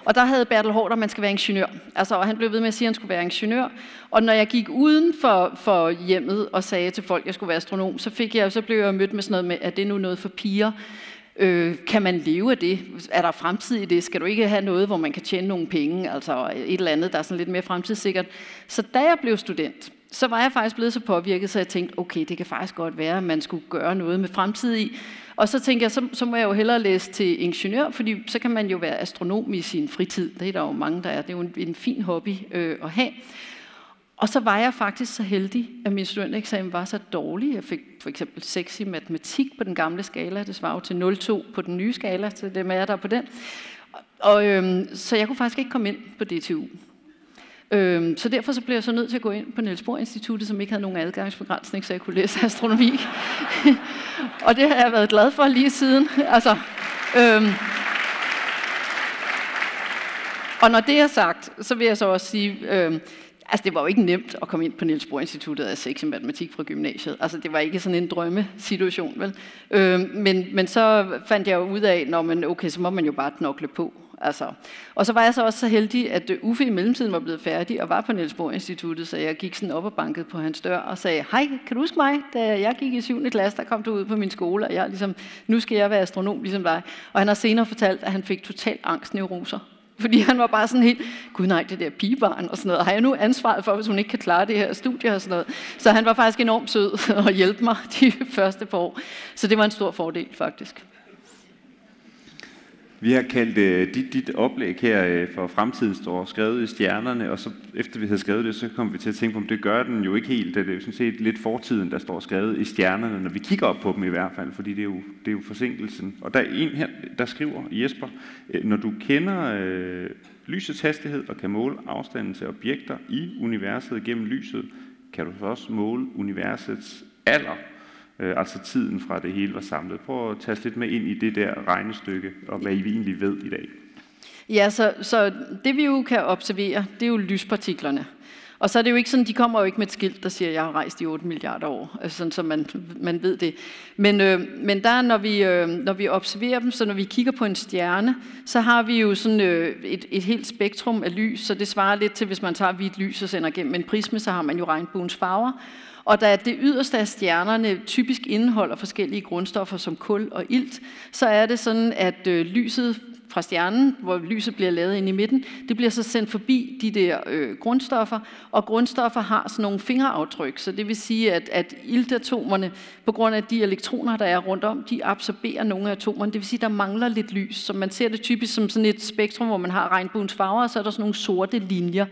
Og der havde Bertel Hårder, man skal være ingeniør. Altså, og han blev ved med at sige, at han skulle være ingeniør. Og når jeg gik uden for, for hjemmet og sagde til folk, at jeg skulle være astronom, så, fik jeg, så blev jeg mødt med sådan noget med, at det er nu noget for piger. Øh, kan man leve af det? Er der fremtid i det? Skal du ikke have noget, hvor man kan tjene nogle penge? Altså et eller andet, der er sådan lidt mere fremtidssikkert. Så da jeg blev student, så var jeg faktisk blevet så påvirket, så jeg tænkte, okay, det kan faktisk godt være, at man skulle gøre noget med fremtid i. Og så tænkte jeg, så, så må jeg jo hellere læse til ingeniør, fordi så kan man jo være astronom i sin fritid. Det er der jo mange, der er. Det er jo en, en fin hobby øh, at have. Og så var jeg faktisk så heldig, at min studentereksamen var så dårlig. Jeg fik for eksempel 6 i matematik på den gamle skala. Det svarer jo til 0,2 på den nye skala, så det er der på den. Og, øhm, så jeg kunne faktisk ikke komme ind på DTU. Øhm, så derfor så blev jeg så nødt til at gå ind på Niels Bohr Instituttet, som ikke havde nogen adgangsbegrænsning, så jeg kunne læse astronomi. og det har jeg været glad for lige siden. altså, øhm, og når det er sagt, så vil jeg så også sige, øh, Altså, det var jo ikke nemt at komme ind på Niels Bohr Instituttet af sex i matematik fra gymnasiet. Altså, det var ikke sådan en drømmesituation, vel? Øh, men, men så fandt jeg jo ud af, når man, okay, så må man jo bare knokle på. Altså. Og så var jeg så også så heldig, at øh, Uffe i mellemtiden var blevet færdig og var på Niels Bohr Instituttet, så jeg gik sådan op og bankede på hans dør og sagde, hej, kan du huske mig? Da jeg gik i 7. klasse, der kom du ud på min skole, og jeg ligesom, nu skal jeg være astronom ligesom dig. Og han har senere fortalt, at han fik total angstneuroser fordi han var bare sådan helt, gud nej, det der pigebarn og sådan noget. Har jeg nu ansvaret for, hvis hun ikke kan klare det her studie og sådan noget? Så han var faktisk enormt sød og hjælpe mig de første par år. Så det var en stor fordel faktisk. Vi har kaldt øh, dit, dit oplæg her øh, for fremtiden står skrevet i stjernerne, og så efter vi havde skrevet det, så kom vi til at tænke på, om det gør den jo ikke helt. Det er jo sådan set lidt fortiden, der står skrevet i stjernerne, når vi kigger op på dem i hvert fald, fordi det er jo, det er jo forsinkelsen. Og der er en her, der skriver, Jesper, øh, når du kender øh, lysets hastighed og kan måle afstanden til objekter i universet gennem lyset, kan du så også måle universets alder øh, altså tiden fra det hele var samlet. Prøv at tage lidt med ind i det der regnestykke, og hvad I egentlig ved i dag. Ja, så, så det vi jo kan observere, det er jo lyspartiklerne. Og så er det jo ikke sådan, de kommer jo ikke med et skilt, der siger, at jeg har rejst i 8 milliarder år, altså sådan, så man, man ved det. Men, øh, men der, når vi, øh, når vi observerer dem, så når vi kigger på en stjerne, så har vi jo sådan øh, et, et helt spektrum af lys, så det svarer lidt til, hvis man tager hvidt lys og sender gennem en prisme, så har man jo regnbuens farver. Og da det yderste af stjernerne typisk indeholder forskellige grundstoffer som kul og ilt, så er det sådan, at øh, lyset fra stjernen, hvor lyset bliver lavet ind i midten, det bliver så sendt forbi de der øh, grundstoffer, og grundstoffer har sådan nogle fingeraftryk, så det vil sige, at, at iltatomerne, på grund af de elektroner, der er rundt om, de absorberer nogle af atomerne, det vil sige, der mangler lidt lys, så man ser det typisk som sådan et spektrum, hvor man har regnbuens farver, og så er der sådan nogle sorte linjer.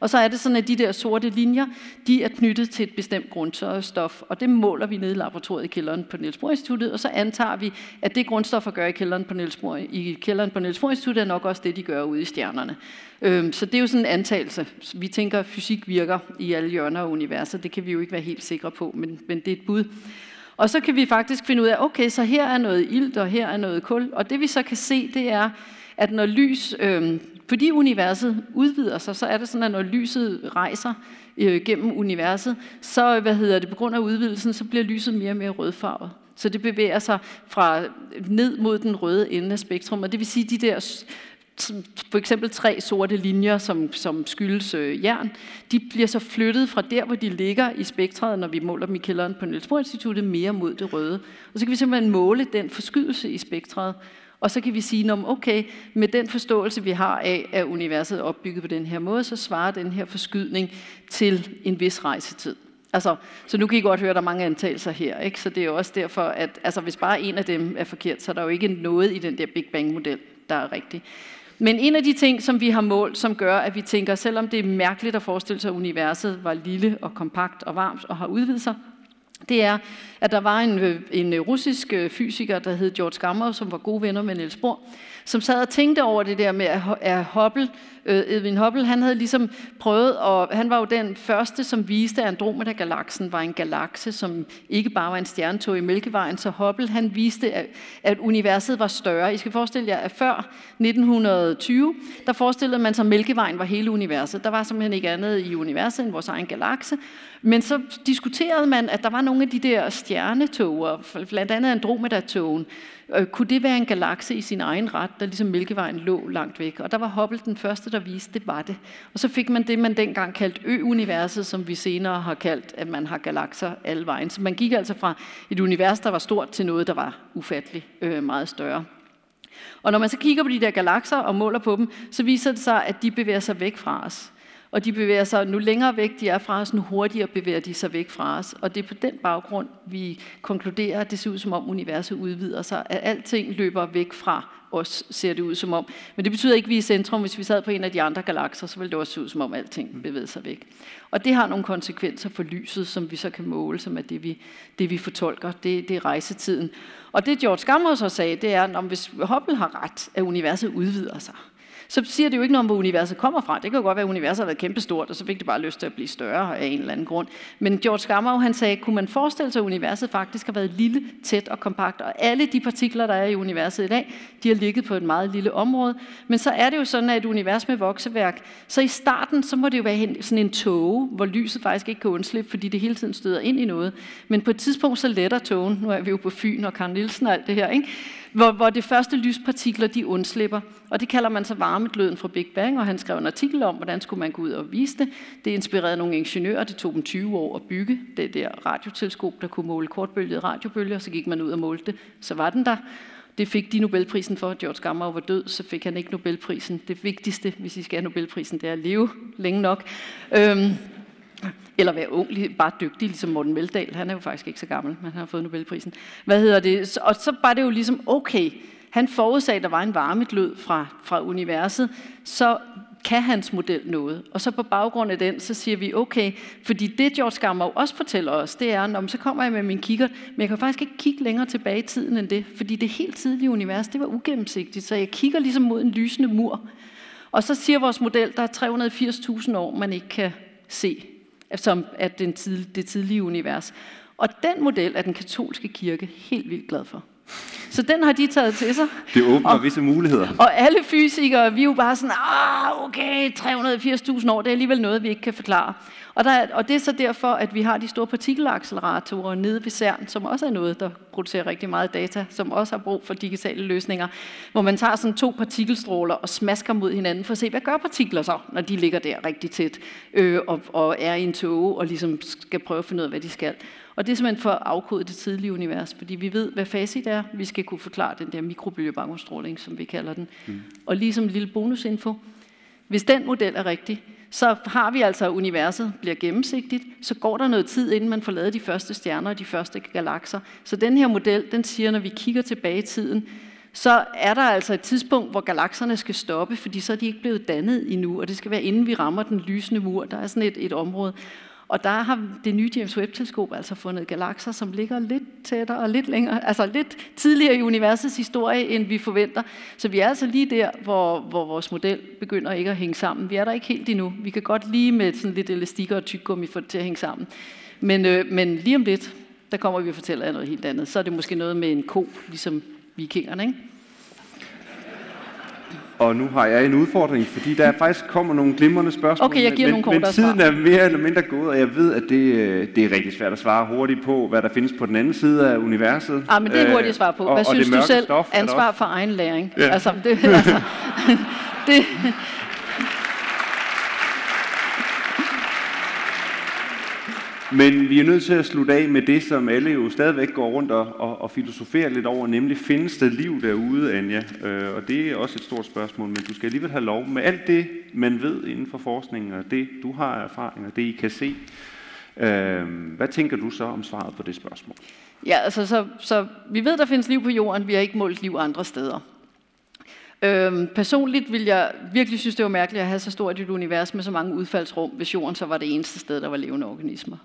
Og så er det sådan, at de der sorte linjer, de er knyttet til et bestemt grundstof, og det måler vi nede i laboratoriet i kælderen på Niels Bohr Instituttet, og så antager vi, at det grundstof at gøre i kælderen på Niels Bohr, i kælderen på Niels Bohr Instituttet, er nok også det, de gør ude i stjernerne. Øhm, så det er jo sådan en antagelse. Vi tænker, at fysik virker i alle hjørner af universet. Det kan vi jo ikke være helt sikre på, men, men det er et bud. Og så kan vi faktisk finde ud af, okay, så her er noget ilt, og her er noget kul. Og det vi så kan se, det er, at når lys øh, fordi universet udvider sig, så er det sådan, at når lyset rejser øh, gennem universet, så hvad hedder det, på grund af udvidelsen, så bliver lyset mere og mere rødfarvet. Så det bevæger sig fra ned mod den røde ende af spektrum, og det vil sige, de der for eksempel tre sorte linjer, som, som skyldes øh, jern, de bliver så flyttet fra der, hvor de ligger i spektret, når vi måler dem i kælderen på Niels Bohr Instituttet, mere mod det røde. Og så kan vi simpelthen måle den forskydelse i spektret, og så kan vi sige, okay, med den forståelse, vi har af, at universet er opbygget på den her måde, så svarer den her forskydning til en vis rejsetid. Altså, så nu kan I godt høre, at der er mange antagelser her, ikke? så det er jo også derfor, at altså, hvis bare en af dem er forkert, så er der jo ikke noget i den der Big Bang-model, der er rigtigt. Men en af de ting, som vi har målt, som gør, at vi tænker, selvom det er mærkeligt at forestille sig, at universet var lille og kompakt og varmt og har udvidet sig, det er, at der var en, øh, en øh, russisk øh, fysiker, der hed George Gamow, som var gode venner med Niels Bohr, som sad og tænkte over det der med, at Hubble, øh, Edwin Hubble, han havde ligesom prøvet, og han var jo den første, som viste, at Andromeda-galaksen var en galakse, som ikke bare var en stjernetog i Mælkevejen, så Hubble, han viste, at, at universet var større. I skal forestille jer, at før 1920, der forestillede man sig, at Mælkevejen var hele universet. Der var simpelthen ikke andet i universet end vores egen galakse. Men så diskuterede man, at der var nogle af de der stjernetog, blandt andet Andromeda-togen, øh, kunne det være en galakse i sin egen ret, der ligesom Mælkevejen lå langt væk? Og der var Hubble den første, der viste, det var det. Og så fik man det, man dengang kaldte Ø-universet, som vi senere har kaldt, at man har galakser alle vejen. Så man gik altså fra et univers, der var stort, til noget, der var ufatteligt øh, meget større. Og når man så kigger på de der galakser og måler på dem, så viser det sig, at de bevæger sig væk fra os og de bevæger sig, nu længere væk de er fra os, nu hurtigere bevæger de sig væk fra os. Og det er på den baggrund, vi konkluderer, at det ser ud som om universet udvider sig, at alting løber væk fra os, ser det ud som om. Men det betyder ikke, at vi er i centrum. Hvis vi sad på en af de andre galakser, så ville det også se ud som om alting bevæger sig væk. Og det har nogle konsekvenser for lyset, som vi så kan måle, som er det, vi, det, vi fortolker. Det, det er rejsetiden. Og det George Gamow så sagde, det er, at hvis Hubble har ret, at universet udvider sig, så siger det jo ikke noget om, hvor universet kommer fra. Det kan jo godt være, at universet har været kæmpestort, og så fik det bare lyst til at blive større af en eller anden grund. Men George Gamow, han sagde, kunne man forestille sig, at universet faktisk har været lille, tæt og kompakt, og alle de partikler, der er i universet i dag, de har ligget på et meget lille område. Men så er det jo sådan, at et univers med vokseværk, så i starten, så må det jo være sådan en tåge, hvor lyset faktisk ikke kan undslippe, fordi det hele tiden støder ind i noget. Men på et tidspunkt, så letter tågen, nu er vi jo på Fyn og Karl Nielsen og alt det her, ikke? Hvor, hvor det første lyspartikler de undslipper. Og det kalder man så varmegløden fra Big Bang, og han skrev en artikel om, hvordan skulle man gå ud og vise det. Det inspirerede nogle ingeniører, det tog dem 20 år at bygge det der radioteleskop, der kunne måle kortbølgede radiobølger, så gik man ud og målte det, så var den der. Det fik de Nobelprisen for. George Gamow var død, så fik han ikke Nobelprisen. Det vigtigste, hvis I skal have Nobelprisen, det er at leve længe nok. Øhm, eller være ung, bare dygtig, ligesom Morten Meldal. Han er jo faktisk ikke så gammel, men han har fået Nobelprisen. Hvad hedder det? Og så var det jo ligesom, okay, han forudsagde, at der var en varmeglød fra, fra universet, så kan hans model noget? Og så på baggrund af den, så siger vi, okay, fordi det George Skammer også fortæller os, det er, når så kommer jeg med min kikkert, men jeg kan faktisk ikke kigge længere tilbage i tiden end det, fordi det helt tidlige univers, det var ugennemsigtigt, så jeg kigger ligesom mod en lysende mur. Og så siger vores model, der er 380.000 år, man ikke kan se som er den tid, det tidlige univers. Og den model er den katolske kirke helt vildt glad for. Så den har de taget til sig. Det åbner og, visse muligheder. Og alle fysikere, vi er jo bare sådan, ah, okay, 380.000 år, det er alligevel noget, vi ikke kan forklare. Og, der, og det er så derfor, at vi har de store partikelacceleratorer nede ved CERN, som også er noget, der producerer rigtig meget data, som også har brug for digitale løsninger, hvor man tager sådan to partikelstråler og smasker mod hinanden for at se, hvad gør partikler så, når de ligger der rigtig tæt øh, og, og er i en tåge og ligesom skal prøve at finde ud af, hvad de skal. Og det er simpelthen for at afkode det tidlige univers, fordi vi ved, hvad facit er. Vi skal kunne forklare den der mikrobølgebaggrundsstråling, som vi kalder den. Mm. Og ligesom en lille bonusinfo, hvis den model er rigtig, så har vi altså, at universet bliver gennemsigtigt, så går der noget tid, inden man får lavet de første stjerner og de første galakser. Så den her model, den siger, når vi kigger tilbage i tiden, så er der altså et tidspunkt, hvor galakserne skal stoppe, fordi så er de ikke blevet dannet endnu, og det skal være inden vi rammer den lysende mur. Der er sådan et, et område. Og der har det nye James Webb-teleskop altså fundet galakser, som ligger lidt tættere og lidt længere, altså lidt tidligere i universets historie, end vi forventer. Så vi er altså lige der, hvor, hvor vores model begynder ikke at hænge sammen. Vi er der ikke helt endnu. Vi kan godt lige med sådan lidt elastik og tyggegummi få det til at hænge sammen. Men, øh, men lige om lidt, der kommer vi og fortæller jer noget helt andet. Så er det måske noget med en ko, ligesom vikingerne, ikke? Og nu har jeg en udfordring, fordi der faktisk kommer nogle glimrende spørgsmål. Okay, jeg giver men, nogle men tiden er mere eller mindre gået, og jeg ved, at det, øh, det er rigtig svært at svare hurtigt på, hvad der findes på den anden side af universet. Ah, men det er hurtigt at svare på. Hvad og, synes og du selv? Stof, Ansvar for egen læring. Ja. Altså, det, altså, det, Men vi er nødt til at slutte af med det, som alle jo stadigvæk går rundt og, og, og filosoferer lidt over, nemlig findes der liv derude, Anja? Øh, og det er også et stort spørgsmål, men du skal alligevel have lov med alt det, man ved inden for forskningen, og det du har erfaring, og det I kan se. Øh, hvad tænker du så om svaret på det spørgsmål? Ja, altså så, så vi ved, der findes liv på jorden, vi har ikke målt liv andre steder. Øhm, personligt vil jeg virkelig synes, det var mærkeligt at have så stort et univers med så mange udfaldsrum, hvis jorden så var det eneste sted, der var levende organismer.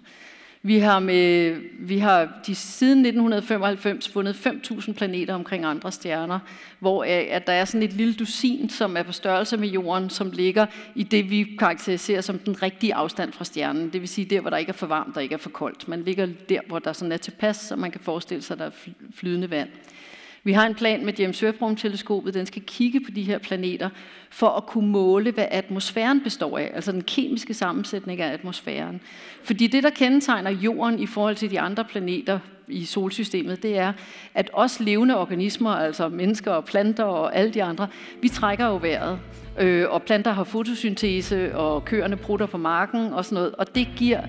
Vi har, med, vi har de siden 1995 fundet 5.000 planeter omkring andre stjerner, hvor øh, at der er sådan et lille dusin, som er på størrelse med jorden, som ligger i det, vi karakteriserer som den rigtige afstand fra stjernen. Det vil sige der, hvor der ikke er for varmt og ikke er for koldt. Man ligger der, hvor der sådan er tilpas, så man kan forestille sig, at der er flydende vand. Vi har en plan med James Webb-rumteleskopet, den skal kigge på de her planeter for at kunne måle, hvad atmosfæren består af, altså den kemiske sammensætning af atmosfæren. Fordi det, der kendetegner jorden i forhold til de andre planeter i solsystemet, det er, at os levende organismer, altså mennesker og planter og alle de andre, vi trækker jo vejret. Øh, og planter har fotosyntese, og køerne prutter på marken og sådan noget. Og det giver,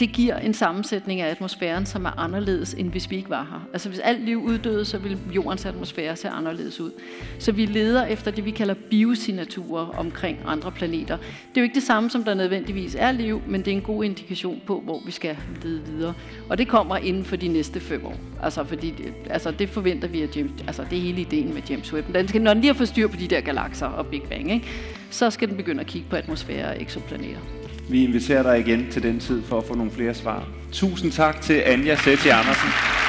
det giver en sammensætning af atmosfæren, som er anderledes, end hvis vi ikke var her. Altså hvis alt liv uddøde, så ville jordens atmosfære se anderledes ud. Så vi leder efter det, vi kalder biosignaturer omkring andre planeter. Det er jo ikke det samme, som der nødvendigvis er liv, men det er en god indikation på, hvor vi skal lede videre. Og det kommer inden for de næste fem år. Altså, fordi, altså det forventer vi, at James, altså det er hele ideen med James Webb. Den skal, når den lige har fået styr på de der galakser og Big Bang, ikke? Så skal den begynde at kigge på atmosfære og eksoplaneter. Vi inviterer dig igen til den tid for at få nogle flere svar. Tusind tak til Anja Sætti Andersen.